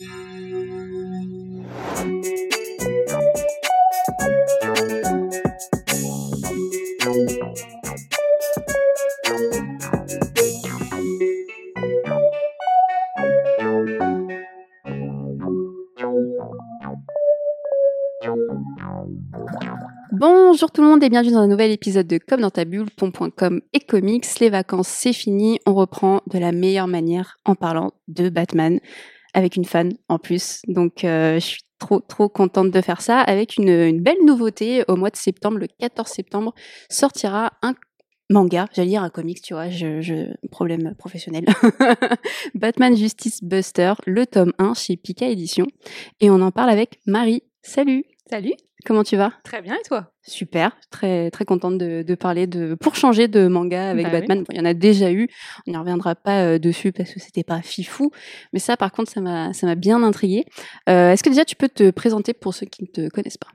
Bonjour tout le monde et bienvenue dans un nouvel épisode de Comme dans ta bulle, ton.com et comics. Les vacances, c'est fini. On reprend de la meilleure manière en parlant de Batman avec une fan en plus. Donc, euh, je suis trop, trop contente de faire ça avec une, belle nouveauté. Au mois de septembre, le 14 septembre, sortira un manga, j'allais dire un comics, tu vois, je problème professionnel. Batman Justice Buster, le tome 1 chez Pika Édition. Et on en parle avec Marie. Salut Salut Comment tu vas? Très bien, et toi? Super, très très contente de, de, parler de pour changer de manga avec Bah Batman. Bon, il y en a déjà eu, on n'y reviendra pas euh, dessus parce que c'était pas fifou, mais ça par contre ça m'a ça m'a bien intriguée. Euh, Est-ce que déjà tu peux te présenter pour ceux qui ne te connaissent pas?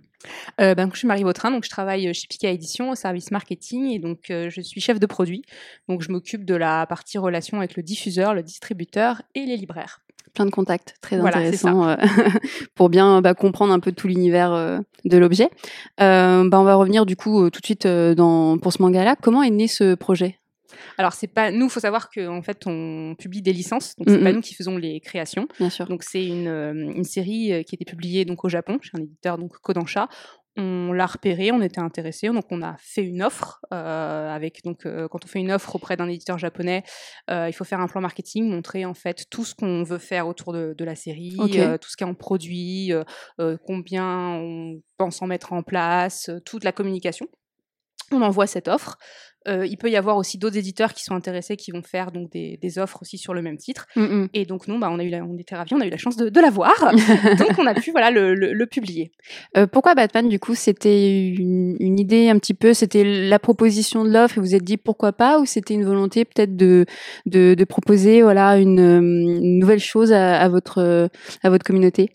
Euh, ben, Je suis Marie Vautrin, donc je travaille chez Pika Édition au service marketing et donc euh, je suis chef de produit. Donc je m'occupe de la partie relation avec le diffuseur, le distributeur et les libraires. Plein de contacts, très Voilà, c'est intéressant euh, pour bien bah, comprendre un peu tout l'univers euh, de l'objet. Euh, bah, on va revenir du coup tout de suite dans, pour ce manga-là. Comment est né ce projet? Alors c'est pas nous, faut savoir qu'en fait on publie des licences, donc c'est Mhm. pas nous qui faisons les créations. Bien sûr. Donc c'est une, une série qui a été publiée donc au Japon chez un éditeur donc Kodansha. On l'a repéré, on était intéressé, donc on a fait une offre euh, avec donc euh, quand on fait une offre auprès d'un éditeur japonais, euh, il faut faire un plan marketing, montrer en fait tout ce qu'on veut faire autour de, de la série, tout ce qu'il y a en produit, combien on pense en mettre en place, toute la communication. On envoie cette offre. Euh, il peut y avoir aussi d'autres éditeurs qui sont intéressés, qui vont faire donc des, des offres aussi sur le même titre. Mm, mm. Et donc nous, bah, on a eu, la- on était ravis, on a eu la chance de, de l'avoir. donc on a pu voilà le, le- le publier. Euh, pourquoi Batman du coup C'était une, une idée un petit peu, c'était la proposition de l'offre et vous vous êtes dit pourquoi pas ou c'était une volonté peut-être de, de, de proposer voilà une, euh, une nouvelle chose à, à votre à votre communauté?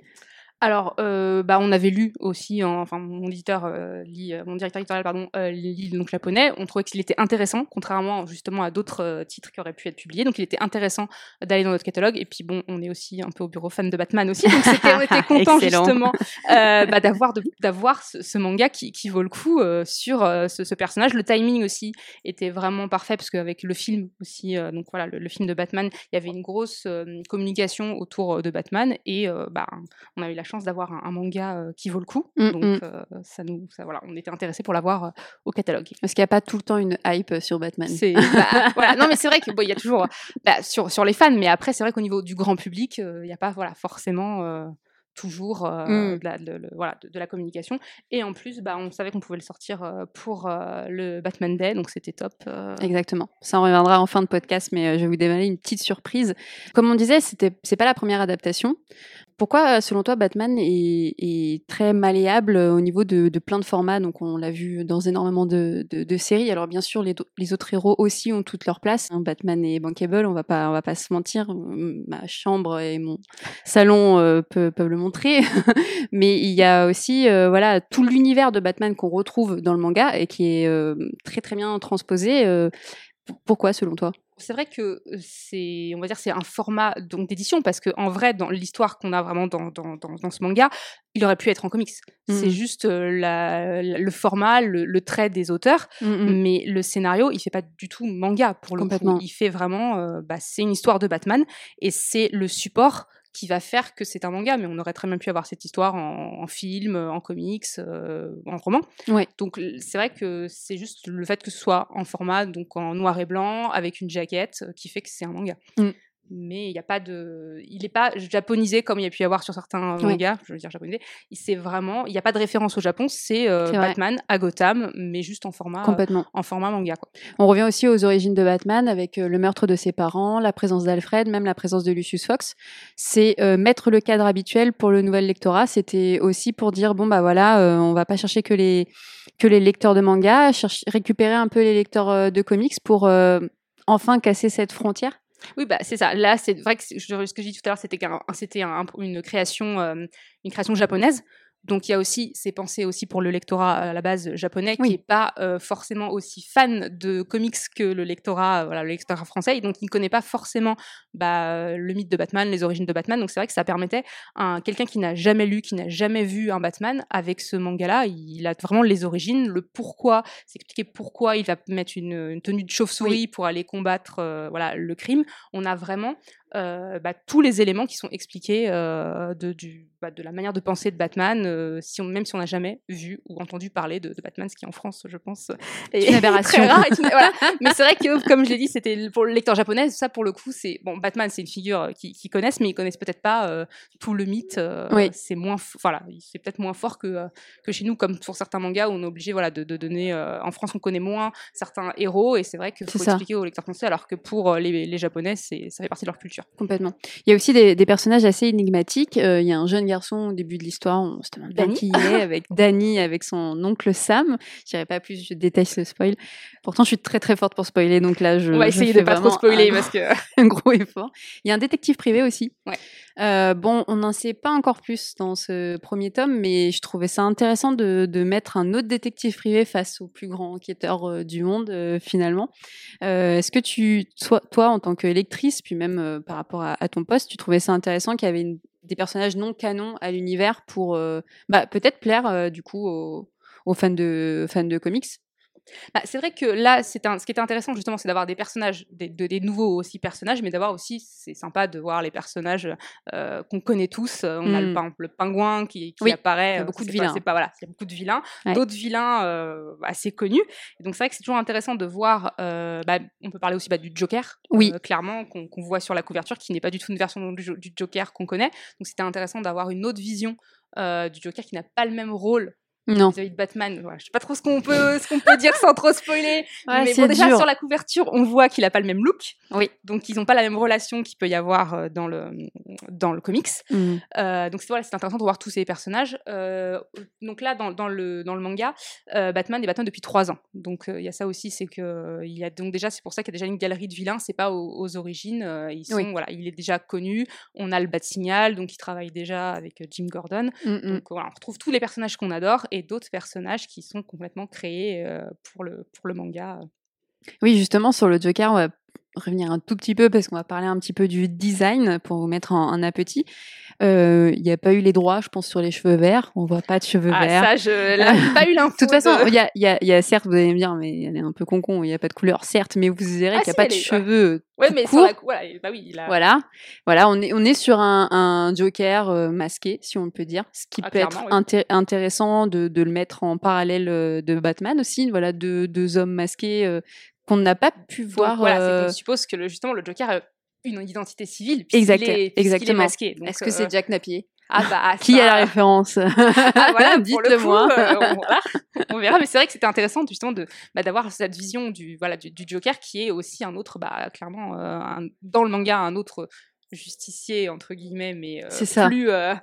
Alors, euh, bah, on avait lu aussi, en- enfin mon éditeur euh, lit, euh, mon directeur éditorial pardon, lit donc japonais. On trouvait qu'il était intéressant, contrairement justement à d'autres titres qui auraient pu être publiés. Donc il était intéressant d'aller dans notre catalogue. Et puis bon, on est aussi un peu au bureau fan de Batman aussi, donc c'était, on était content justement bah, d'avoir ce, ce manga qui, qui vaut le coup sur ce, ce personnage. Le timing aussi était vraiment parfait parce qu'avec le film aussi, donc voilà, le, le film de Batman, il y avait une grosse communication autour de Batman et bah, on a eu la chance d'avoir un, un manga euh, qui vaut le coup. Mm, donc mm. euh, ça nous, ça, voilà, on était intéressés pour l'avoir euh, au catalogue. Parce qu'il n'y a pas tout le temps une hype sur Batman. Bah, voilà. non mais c'est vrai que bon, y a toujours bah, sur sur les fans, mais après c'est vrai qu'au niveau du grand public, il n'y a pas voilà forcément toujours euh, Mm. de, la, de- le- voilà, de, de la communication. Et en plus, bah, on savait qu'on pouvait le sortir euh, pour euh, le Batman Day, donc c'était top. Exactement. Ça on reviendra en fin de podcast, mais je vais vous dévoiler une petite surprise. Comme on disait, c'était c'est pas la première adaptation. Pourquoi, selon toi, Batman est, est très malléable au niveau de, de plein de formats? Donc, on l'a vu dans énormément de, séries. Alors, bien sûr, les, autres héros aussi ont toute leur place. hein. Batman est bankable, on va pas, on va pas se mentir. Ma chambre et mon salon peuvent, peuvent le montrer. Mais il y a aussi, euh, voilà, tout l'univers de Batman qu'on retrouve dans le manga et qui est euh, très très bien transposé. euh, pourquoi, selon toi? C'est vrai que c'est, on va dire, c'est un format donc d'édition parce que en vrai, dans l'histoire qu'on a vraiment dans, dans, dans, dans ce manga, il aurait pu être en comics. C'est Mhm. juste la, la- le format, le, le trait des auteurs, mais le scénario, il fait pas du tout manga pour le coup. Il fait vraiment, euh, bah, c'est une histoire de Batman et c'est le support qui va faire que c'est un manga, mais on aurait très bien pu avoir cette histoire en, en film, en comics, euh, en roman. Ouais. Donc c'est vrai que c'est juste le fait que ce soit en format, donc en noir et blanc, avec une jaquette, euh, qui fait que c'est un manga. Mm. Mais il n'y a pas de, il n'est pas japonisé comme il y a pu y avoir sur certains Ouais. mangas. Je veux dire japonisé. Il c'est vraiment, il n'y a pas de référence au Japon. C'est euh. Batman à Gotham, mais juste en format, euh, Complètement. en format manga. Quoi. On revient aussi aux origines de Batman avec euh, le meurtre de ses parents, la présence d'Alfred, même la présence de Lucius Fox. C'est euh, mettre le cadre habituel pour le nouvel lectorat. C'était aussi pour dire bon bah voilà, on va pas chercher que les que les lecteurs de manga, récupérer un peu les lecteurs de comics pour enfin casser cette frontière. Oui, bah c'est ça. Là, c'est vrai que ce que j'ai dit tout à l'heure, c'était une euh, une création japonaise. Donc il y a aussi, c'est pensé aussi pour le lectorat à la base japonais, qui n'est pas euh, forcément aussi fan de comics que le lectorat, voilà, le lectorat français, et donc il ne connaît pas forcément bah, le mythe de Batman, les origines de Batman. Donc c'est vrai que ça permettait à quelqu'un qui n'a jamais lu, qui n'a jamais vu un Batman, avec ce manga-là, il a vraiment les origines, le pourquoi, s'expliquer pourquoi il va mettre une, tenue de chauve-souris pour aller combattre voilà, le crime. On a vraiment euh, bah, tous les éléments qui sont expliqués euh, de, du, bah, de la manière de penser de Batman, euh, si on, même si on n'a jamais vu ou entendu parler de, Batman, ce qui en France, je pense, est une aberration. Rare voilà. Mais c'est vrai que, comme je l'ai dit, c'était pour le lecteur japonais, ça pour le coup, c'est bon, Batman, c'est une figure qu'ils qui connaissent, mais ils connaissent peut-être pas tout le mythe. Oui. C'est moins, voilà, c'est peut-être moins fort que que chez nous, comme pour certains mangas où on est obligé, voilà, de, de donner. en France, on connaît moins certains héros, et c'est vrai qu'il faut expliquer aux lecteurs français, alors que pour les, les japonais, ça fait partie de leur culture. Complètement. Il y a aussi des, personnages assez énigmatiques. Euh, il y a un jeune garçon au début de l'histoire, on se demande bien qui il est, avec Danny, avec son oncle Sam. Je dirais pas plus, je déteste le spoil. Pourtant, je suis très très forte pour spoiler, donc là, je. On va essayer de pas trop spoiler parce que. un gros effort. Il y a un détective privé aussi. Ouais. Euh, bon, on n'en sait pas encore plus dans ce premier tome, mais je trouvais ça intéressant de, mettre un autre détective privé face au plus grand enquêteur euh, du monde, finalement. Est-ce que tu, toi, en tant que lectrice, puis même par rapport à, ton poste, tu trouvais ça intéressant qu'il y avait des personnages non canons à l'univers pour euh, bah, peut-être plaire euh, du coup aux, fans de fans de comics? Bah, c'est vrai que là, c'est un, ce qui était intéressant justement, c'est d'avoir des personnages, des, des, nouveaux aussi personnages, mais d'avoir aussi, c'est sympa de voir les personnages euh, qu'on connaît tous. Euh, on a le, le, pingouin qui, qui apparaît. Il y a beaucoup de vilains. Pas, voilà, il y a beaucoup de vilains, d'autres vilains euh, assez connus. Et donc c'est vrai que c'est toujours intéressant de voir. Bah, on peut parler aussi bah, du Joker, oui. clairement, qu'on voit sur la couverture, qui n'est pas du tout une version du, du Joker qu'on connaît. Donc c'était intéressant d'avoir une autre vision du Joker qui n'a pas le même rôle non. vis-à-vis de Batman. Voilà, je sais pas trop ce qu'on peut, ce qu'on peut dire sans trop spoiler. mais bon, déjà sur la couverture, on voit qu'il a pas le même look. Oui. Donc ils n'ont pas la même relation qu'il peut y avoir euh, dans le dans le comics. Mm. Euh, donc c'est voilà, c'est intéressant de voir tous ces personnages. Euh, donc là, dans, dans, le dans le manga, euh, Batman est Batman depuis trois ans. Donc il y a ça aussi, c'est que il y a donc déjà, c'est pour ça qu'il y a déjà une galerie de vilains. C'est pas aux, origines. ils sont voilà, il est déjà connu. On a le Bat Signal, donc il travaille déjà avec Jim Gordon. Mm, mm. Donc voilà, on retrouve tous les personnages qu'on adore et d'autres personnages qui sont complètement créés euh, pour, le, pour le manga. Oui, justement, sur le Joker, on va revenir un tout petit peu parce qu'on va parler un petit peu du design pour vous mettre en, en appétit. Euh, il n'y a pas eu les droits, je pense, sur les cheveux verts. On voit pas de cheveux ah, verts. Ça, je n'ai pas eu l'info. De toute façon, il y, a, y, a, y, a, certes, vous allez me dire, mais elle est un peu con-con, il n'y a pas de couleur, certes, mais vous verrez ah, qu'il n'y a pas de cheveux. Ouais, mais court. la, voilà, bah oui, voilà, voilà, on est on est sur un, un Joker euh, masqué, si on peut dire, ce qui ah, peut être intéressant de, de, le mettre en parallèle euh, de Batman aussi. Voilà, deux, deux hommes masqués euh, qu'on n'a pas pu voir. Donc, voilà, on suppose que le, justement le Joker a une identité civile, exact, est, exactement. masqué. Est-ce que c'est Jack Napier ah bah, qui a la référence ah, voilà, dites-le moi. Euh, on, voilà, on, verra, mais c'est vrai que c'était intéressant justement de bah, d'avoir cette vision du voilà du, Joker qui est aussi un autre, bah clairement euh, dans le manga un autre justicier entre guillemets mais euh, plus euh,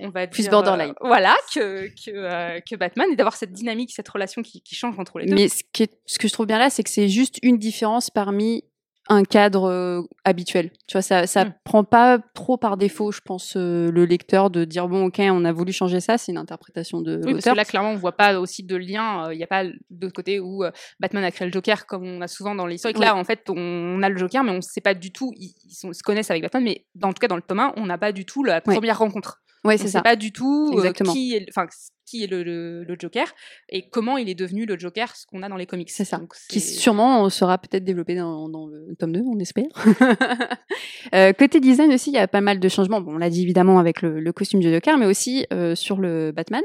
on va plus dire borderline. voilà que que, que, Batman et d'avoir cette dynamique cette relation qui, qui, change entre les deux. Mais ce, qui ce que je trouve bien là c'est que c'est juste une différence parmi un cadre euh, habituel. Tu vois, ça, ça mmh. prend pas trop par défaut, je pense, euh, le lecteur de dire bon, ok, on a voulu changer ça, c'est une interprétation de oui, parce que là, clairement, on voit pas aussi de lien. Euh, il n'y a pas d'autre côté où Batman a créé le Joker comme on a souvent dans l'histoire. Là, en fait, on, a le Joker, mais on ne sait pas du tout. Ils, se connaissent avec Batman, mais dans, en tout cas, dans le tome 1, on n'a pas du tout la première rencontre. Ouais, c'est ça. pas du tout qui est, enfin, qui est le, Joker et comment il est devenu le Joker, ce qu'on a dans les comics. C'est ça. qui sûrement sera peut-être développé dans, le tome 2, on espère. euh, côté design aussi, il y a pas mal de changements. Bon, on l'a dit évidemment avec le, costume du Joker, mais aussi euh, sur le Batman,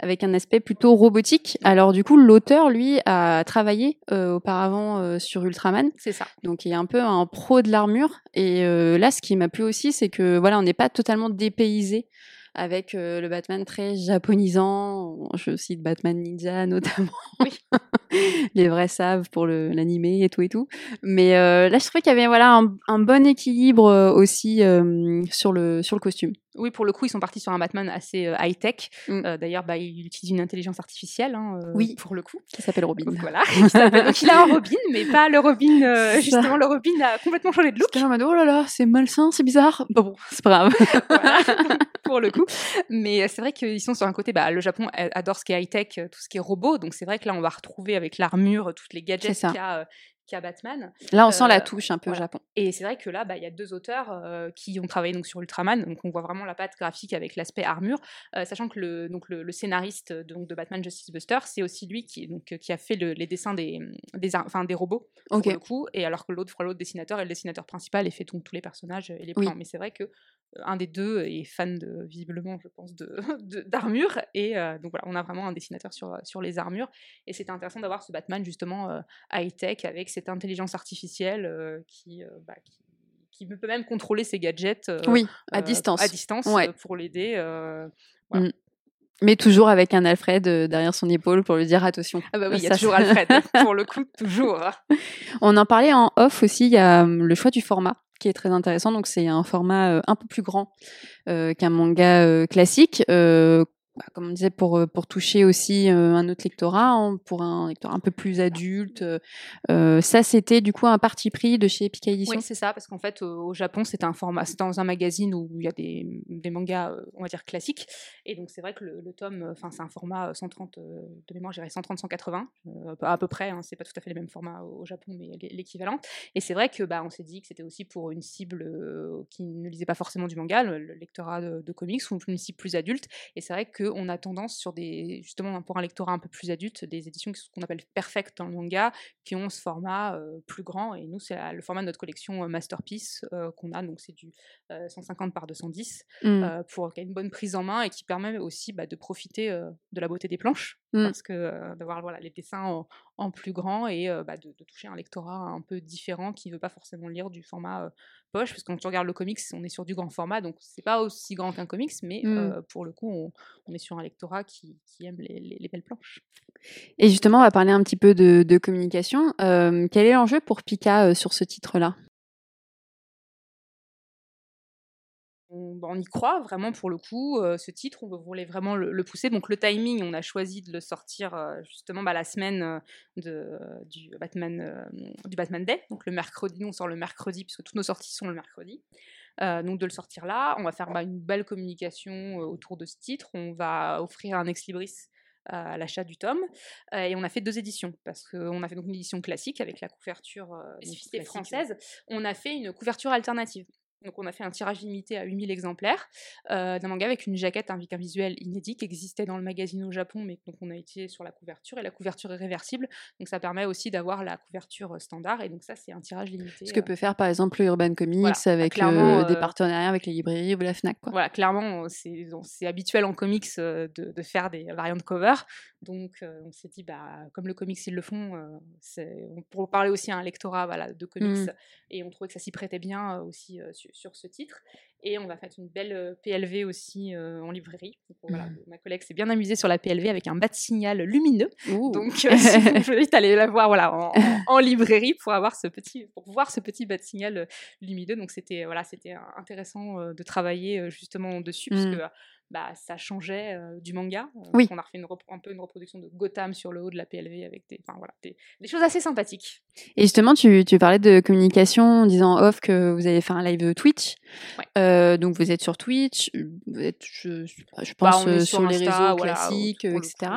avec un aspect plutôt robotique. Alors du coup, l'auteur, lui, a travaillé euh, auparavant euh, sur Ultraman. C'est ça. Donc il est un peu un pro de l'armure. Et là, ce qui m'a plu aussi, c'est que voilà, on n'est pas totalement dépaysé avec euh, le Batman très japonisant. Je cite Batman Ninja notamment. Oui. Les vrais savent pour l'animé et tout et tout. Mais euh, là, je trouvais qu'il y avait voilà un, bon équilibre euh, aussi sur le sur le costume. Oui, pour le coup, ils sont partis sur un Batman assez high tech. Mm. D'ailleurs, bah, il utilise une intelligence artificielle. Hein, oui, pour le coup, qui s'appelle Robin. Donc, voilà. Donc il a un Robin, mais pas le Robin. justement, le Robin a complètement changé de look. oh là là, c'est malsain, c'est bizarre. Bon, bon c'est pas grave. pour pour le coup. Mais c'est vrai qu'ils sont sur un côté, bah, le Japon adore ce qui est high-tech, tout ce qui est robot. Donc c'est vrai que là, on va retrouver avec l'armure, toutes les gadgets qu'il y a a Batman. Là, on sent la touche un peu au Japon. Et c'est vrai que là, bah, il y a deux auteurs qui ont travaillé donc sur Ultraman, donc on voit vraiment la patte graphique avec l'aspect armure, sachant que le, donc le, scénariste donc, de Batman Justice Buster, c'est aussi lui qui, donc, qui a fait les dessins des, des, enfin, des robots, pour le coup, et alors que l'autre, l'autre dessinateur est le dessinateur principal et fait donc, tous les personnages et les plans. Mais c'est vrai que un des deux est fan de, visiblement, je pense, de, d'armure. Et donc voilà, on a vraiment un dessinateur sur, sur les armures. Et c'était intéressant d'avoir ce Batman justement high-tech avec cette intelligence artificielle qui, bah, qui, qui, peut même contrôler ses gadgets oui, à distance, à distance pour l'aider. Mmh. Mais toujours avec un Alfred derrière son épaule pour lui dire attention. Ah bah oui, il y a toujours Alfred, pour le coup, toujours. On en parlait en off aussi, il y a le choix du format qui est très intéressant. Donc c'est un format un peu plus grand qu'un manga classique bah, comme on disait, pour, pour toucher aussi un autre lectorat, hein, pour un lectorat un peu plus adulte. ça, c'était du coup un parti pris de chez Epic Edition. Oui, c'est ça, parce qu'en fait, au Japon, c'est un format, c'est dans un magazine où il y a des, des mangas, on va dire, classiques. Et donc, c'est vrai que le, tome, enfin, c'est un format 130, de mémoire, j'irais 130-180, à peu près, hein, c'est pas tout à fait les mêmes formats au Japon, mais l'équivalent. Et c'est vrai que, bah, on s'est dit que c'était aussi pour une cible qui ne lisait pas forcément du manga, le, lectorat de, de, comics, ou une cible plus adulte. Et c'est vrai que on a tendance sur des, justement pour un lectorat un peu plus adulte, des éditions qui sont ce qu'on appelle perfect dans le manga, qui ont ce format euh, plus grand. Et nous, c'est le format de notre collection euh, Masterpiece euh, qu'on a, donc c'est du 150 par 210, mmh. pour qu'il y ait une bonne prise en main et qui permet aussi bah, de profiter de la beauté des planches, mmh. parce que d'avoir voilà, les dessins en, plus grand et bah, de, toucher un lectorat un peu différent qui ne veut pas forcément lire du format poche, parce que quand tu regardes le comics, on est sur du grand format, donc c'est pas aussi grand qu'un comics, mais mmh. pour le coup, on, est sur un lectorat qui, aime les, belles planches. Et justement, on va parler un petit peu de, communication. quel est l'enjeu pour Pika sur ce titre-là? On, y croit vraiment pour le coup. Euh, ce titre, on voulait vraiment le, pousser. Donc le timing, on a choisi de le sortir euh, justement bah, la semaine euh, de, du, Batman, du Batman Day. Donc le mercredi, nous on sort le mercredi puisque toutes nos sorties sont le mercredi. donc de le sortir là, on va faire bah, une belle communication autour de ce titre. On va offrir un ex libris à l'achat du tome. et on a fait deux éditions, parce qu'on a fait donc une édition classique avec la couverture euh, française. On a fait une couverture alternative. Donc on a fait un tirage limité à 8000 exemplaires euh, d'un manga avec une jaquette, un, visuel inédit qui existait dans le magazine au Japon, mais donc on a été sur la couverture et la couverture est réversible, donc ça permet aussi d'avoir la couverture euh, standard et donc ça c'est un tirage limité. Ce que euh. peut faire par exemple Urban Comics avec des partenariats avec les librairies ou la Fnac. Quoi. Voilà, clairement c'est habituel en comics de, de, faire des variantes cover, donc on s'est dit bah comme le comics ils le font, pour parler aussi à un lectorat voilà, de comics mmh. et on trouvait que ça s'y prêtait bien aussi sur, ce titre. Et on va faire une belle euh, PLV aussi euh, en librairie. voilà, mmh. ma collègue s'est bien amusée sur la PLV avec un bas de signal lumineux. Donc, euh, je vous invite à aller la voir voilà, en, librairie pour, avoir ce petit, pour voir ce petit bas de signal lumineux. Donc, c'était voilà, intéressant de travailler justement dessus. Parce mmh. que, bah, ça changeait euh, du manga. Euh, oui. On a refait une un peu une reproduction de Gotham sur le haut de la PLV avec des, voilà, des, choses assez sympathiques. Et justement, tu, tu, parlais de communication en disant off que vous avez fait un live Twitch. Euh, donc vous êtes sur Twitch, vous êtes, je, je bah, pense, sur, les réseaux classiques, etc.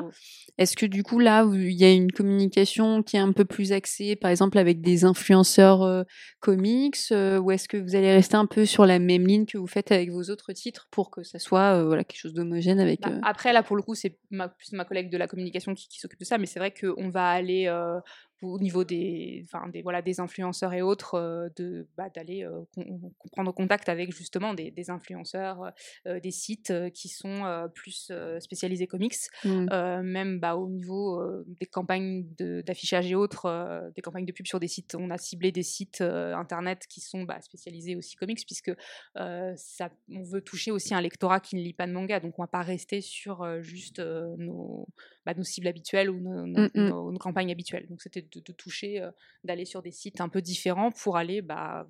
Est-ce que du coup là, il y a une communication qui est un peu plus axée, par exemple avec des influenceurs comics, ou est-ce que vous allez rester un peu sur la même ligne que vous faites avec vos autres titres pour que ça soit voilà, quelque chose d'homogène avec. Bah, après, là, pour le coup, c'est plus ma collègue de la communication qui, s'occupe de ça, mais c'est vrai qu'on va aller au niveau des, enfin, des, voilà, des influenceurs et autres, euh, de, bah, d'aller euh, prendre contact avec justement des, des influenceurs, euh, des sites qui sont plus spécialisés comics, mmh. même bah, au niveau des campagnes d'affichage et autres, des campagnes de pub sur des sites. On a ciblé des sites internet qui sont bah, spécialisés aussi comics, puisque ça, on veut toucher aussi un lectorat qui ne lit pas de manga, donc on ne va pas rester sur juste nos, bah, nos cibles habituelles ou nos, nos, mmh, mmh. campagnes habituelles. Donc c'était de, toucher, euh, d'aller sur des sites un peu différents pour aller bah,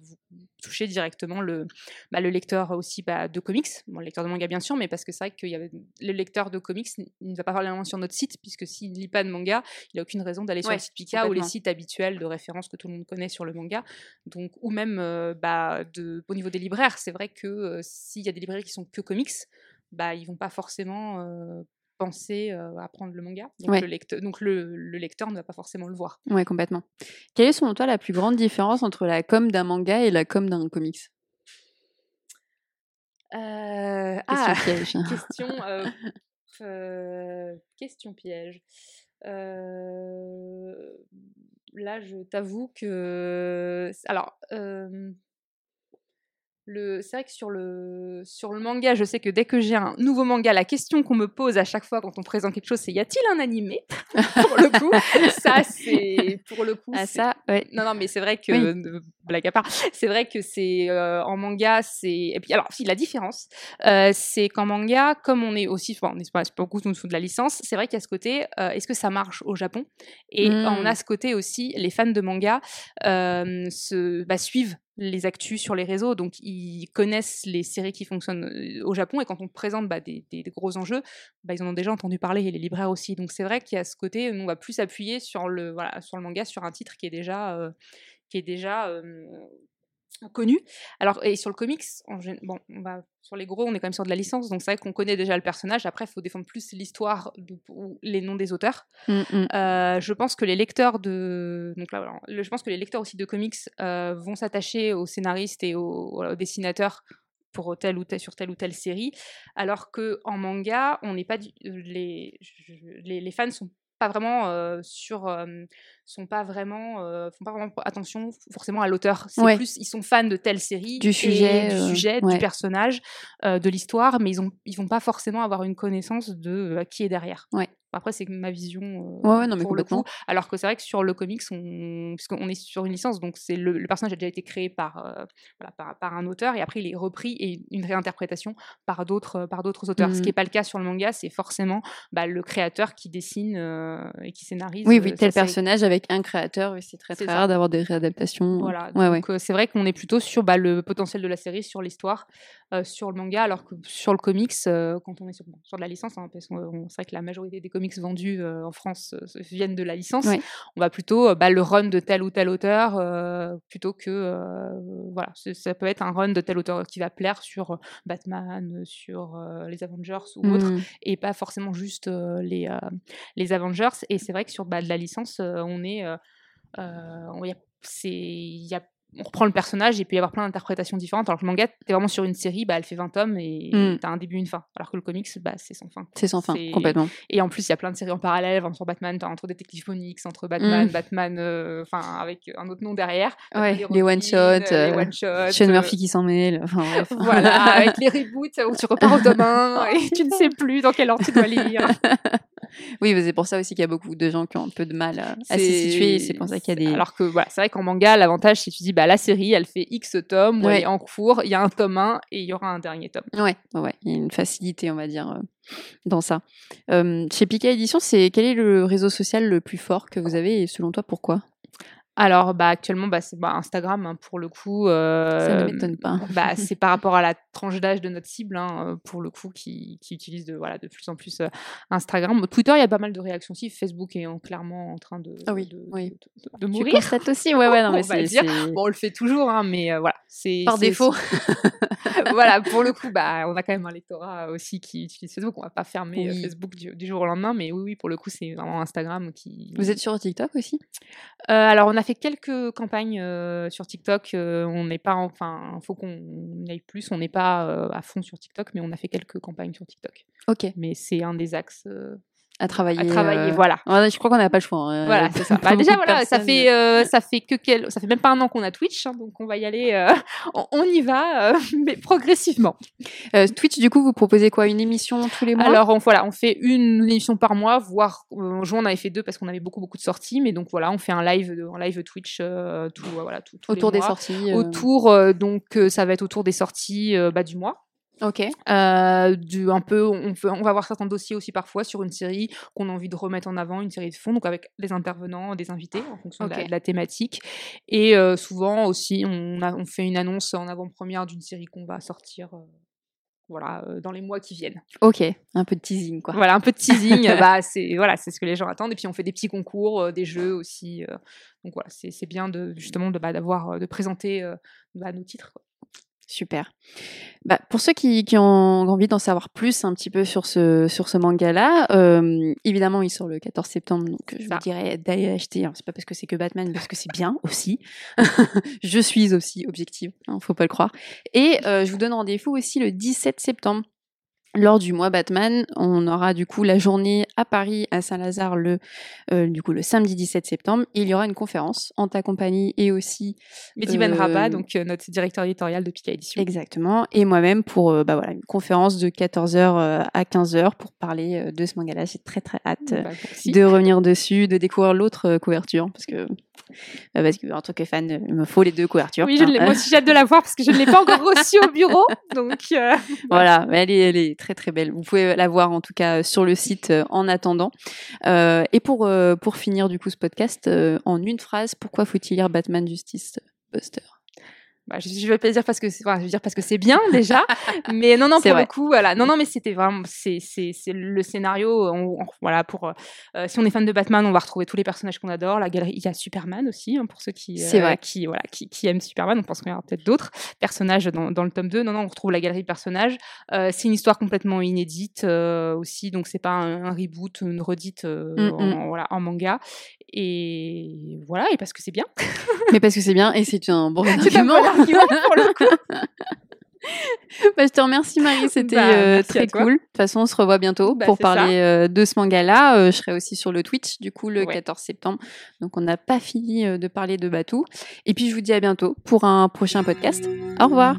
toucher directement le, bah, le lecteur aussi bah, de comics, bon, le lecteur de manga bien sûr, mais parce que c'est vrai que y avait, le lecteur de comics il ne va pas parler sur notre site, puisque s'il ne lit pas de manga, il n'a aucune raison d'aller sur le site Pika ou les sites habituels de référence que tout le monde connaît sur le manga. Donc, ou même euh, bah, de, au niveau des libraires, c'est vrai que euh, s'il y a des librairies qui sont que comics, bah, ils vont pas forcément penser à prendre le manga. Donc, le, lecteur, donc le, lecteur ne va pas forcément le voir. Oui, complètement. Quelle est selon toi la plus grande différence entre la com d'un manga et la com d'un comics? Euh, question ah, piège. question, euh, question piège. là, je t'avoue que. Alors, c'est vrai que sur le, sur le manga, je sais que dès que j'ai un nouveau manga, la question qu'on me pose à chaque fois quand on présente quelque chose, c'est y a-t-il un animé Pour le coup, ça c'est pour le coup. Ah, ça, ouais. Non, non, mais c'est vrai que blague à part, c'est vrai que c'est euh, en manga, c'est et puis alors si la différence, euh, c'est qu'en manga, comme on est aussi, bon, on est pas beaucoup sous de la licence, c'est vrai qu'il y a ce côté, euh, est-ce que ça marche au Japon? Et on a ce côté aussi, les fans de manga se bah, suivent les actus sur les réseaux, donc ils connaissent les séries qui fonctionnent au Japon, et quand on présente bah, des, gros enjeux, bah, ils en ont déjà entendu parler, et les libraires aussi. Donc c'est vrai qu'il y a ce côté, on va plus appuyer sur le, voilà, sur le manga, sur un titre qui est déjà, qui est déjà connu. Alors, et sur le comics, bon, on sur les gros, on est quand même sur de la licence, donc c'est vrai qu'on connaît déjà le personnage. Après, il faut défendre plus l'histoire ou les noms des auteurs. Mmh, mmh. je pense que les lecteurs de, donc là, je pense que les lecteurs aussi de comics vont s'attacher aux scénaristes et aux, dessinateurs pour telle ou telle, sur telle ou telle série, alors que en manga, on n'est pas les, les, les fans sont pas vraiment sur sont pas vraiment font pas vraiment attention forcément à l'auteur. C'est plus ils sont fans de telle série du sujet du sujet du personnage de l'histoire mais ils ont ils vont pas forcément avoir une connaissance de qui est derrière. Ouais après, c'est ma vision ouais, non, mais pour le coup. Alors que c'est vrai que sur le comics, on... puisqu'on est sur une licence, donc c'est le... personnage a déjà été créé par, voilà, par, par, un auteur et après il est repris et une réinterprétation par d'autres par d'autres auteurs. Ce qui n'est mmh. pas le cas sur le manga, c'est forcément bah, le créateur qui dessine et qui scénarise. Oui, oui, tel personnage avec un créateur, c'est très très rare d'avoir des réadaptations. Voilà. donc c'est vrai qu'on est plutôt sur bah, le potentiel de la série, sur l'histoire, sur le manga, alors que sur le comics, quand on est sur, sur de la licence, hein, parce qu'on c'est vrai que la majorité des comics vendus en France viennent de la licence. On va plutôt bah, le run de tel ou tel auteur plutôt que voilà, ça peut être un run de tel auteur qui va plaire sur Batman, sur les Avengers ou autres, mmh. et pas forcément juste les, les Avengers. Et c'est vrai que sur bah, de la licence, on est il y a on reprend le personnage et puis y avoir plein d'interprétations différentes. Alors que le manga, t'es vraiment sur une série, bah, elle fait 20 tomes et mmh. t'as un début, une fin. Alors que le comics, bah, c'est sans fin. C'est sans fin, complètement. Et en plus, il y a plein de séries en parallèle, entre Batman, entre Détective Phoenix, entre Batman, mmh. Batman, euh, enfin, avec un autre nom derrière. Ouais, les one-shots, euh, one Sean euh, Murphy qui s'en mêle. Enfin, voilà, avec les reboots où tu repars au tome et tu ne sais plus dans quel ordre tu dois lire. oui, c'est pour ça aussi qu'il y a beaucoup de gens qui ont un peu de mal à, s'y situer. C'est pour ça qu'il y a des. Alors que voilà, c'est vrai qu'en manga, l'avantage, c'est que tu dis, bah, la série, elle fait X tomes, elle est en cours, il y a un tome 1 et il y aura un dernier tome. Ouais, ouais, il y a une facilité, on va dire, euh, dans ça. Euh, chez Pika Édition, c'est quel est le réseau social le plus fort que vous avez et selon toi, pourquoi? Alors, bah, actuellement, bah, c'est bah, Instagram, hein, pour le coup. ça ne m'étonne pas. Bah, c'est par rapport à la tranche d'âge de notre cible, hein, pour le coup, qui, qui utilise de, voilà, de plus en plus Instagram. Twitter, il y a pas mal de réactions aussi. Facebook est clairement en train de, ah oui, de, oui. de, mourir. Tu aussi, ouais, ouais, non, mais c'est, Bon, on le fait toujours, hein, mais voilà. C'est, par défaut. voilà, pour le coup, bah, on a quand même un lectorat aussi qui utilise Facebook. On va pas fermer Facebook du, jour au lendemain, mais oui, oui, pour le coup, c'est vraiment Instagram qui. Vous êtes sur TikTok aussi? Alors, on a fait quelques campagnes sur TikTok. on n'est pas, enfin, faut qu'on aille plus. On n'est pas à fond sur TikTok, mais on a fait quelques campagnes sur TikTok. Ok. Mais c'est un des axes à travailler. À travailler, voilà. je crois qu'on n'a pas le choix. Hein. Voilà, c'est ça. Bah, déjà, voilà, ça fait, euh, ça fait que quel... ça fait même pas un an qu'on a Twitch, hein, donc on va y aller, euh, on, y va, euh, mais progressivement. Twitch, du coup, vous proposez quoi? Une émission tous les mois? Alors, on, voilà, on fait une émission par mois, voire en juin, on avait fait deux parce qu'on avait beaucoup, beaucoup de sorties, mais donc voilà, on fait un live, un live Twitch tout, voilà, tout, autour les mois. des sorties. Autour, donc ça va être autour des sorties bah, du mois. Ok. Euh, du, un peu, on, on va avoir certains dossiers aussi parfois sur une série qu'on a envie de remettre en avant, une série de fond, donc avec des intervenants, des invités en fonction de, la, thématique. Et euh, souvent aussi, on, a, on fait une annonce en avant-première d'une série qu'on va sortir. Euh, voilà, dans les mois qui viennent. Ok, un peu de teasing quoi. Voilà, un peu de teasing, bah c'est voilà, c'est ce que les gens attendent. Et puis on fait des petits concours, des jeux aussi. donc voilà, c'est bien de justement de bah, d'avoir de présenter bah, nos titres. Quoi. Super. Bah, pour ceux qui, qui ont envie d'en savoir plus un petit peu sur ce, sur ce manga-là, euh, évidemment, il sort le 14 septembre, donc je vous dirais d'aller l'acheter. Hein. C'est pas parce que c'est que Batman, parce que c'est bien aussi. je suis aussi objective, hein, faut pas le croire. Et euh, je vous donne rendez-vous aussi le 17 septembre lors du mois Batman, on aura du coup la journée à Paris, à Saint-Lazare, le, euh, du coup, le samedi 17 septembre. il y aura une conférence en ta compagnie et aussi. Mehdi Ben Rabat, donc euh, notre directeur éditorial de Pika Édition. Exactement. Et moi-même pour euh, bah, voilà, une conférence de 14h à 15h pour parler de ce manga-là. J'ai très très hâte bah, de revenir dessus, de découvrir l'autre couverture. Parce que bah, parce qu'en tant que fan, il me faut les deux couvertures. Oui, je hein. moi aussi j'ai hâte de la voir parce que je ne l'ai pas encore reçue au bureau. Donc voilà, mais elle est, elle est très très belle. Vous pouvez la voir en tout cas sur le site euh, en attendant. Euh, et pour, euh, pour finir du coup ce podcast, en une phrase, pourquoi faut-il lire Batman Justice Buster? Bah, je, je vais pas dire parce que c'est, je veux dire parce que c'est bien déjà, mais non non pour le coup voilà. Non non mais c'était vraiment c'est c'est c'est le scénario voilà pour euh, si on est fan de Batman on va retrouver tous les personnages qu'on adore. La galerie il y a Superman aussi hein, pour ceux qui euh, qui voilà qui, qui aiment Superman. On pense qu'il y aura peut-être d'autres personnages dans, dans le tome 2 non non on retrouve la galerie de personnages. Euh, c'est une histoire complètement inédite aussi. Donc c'est pas un, reboot une redite mm, mm. en, voilà en manga. Et voilà. Et parce que c'est bien mais parce que c'est bien et c'est un bon argument pour le coup. Bah, je te remercie Marie, c'était bah, euh, très cool. De toute façon, on se revoit bientôt bah, pour parler euh, de ce manga-là. Euh, je serai aussi sur le Twitch, du coup, le 14 septembre. Donc, on n'a pas fini de parler de Batou. Et puis, je vous dis à bientôt pour un prochain podcast. Au revoir.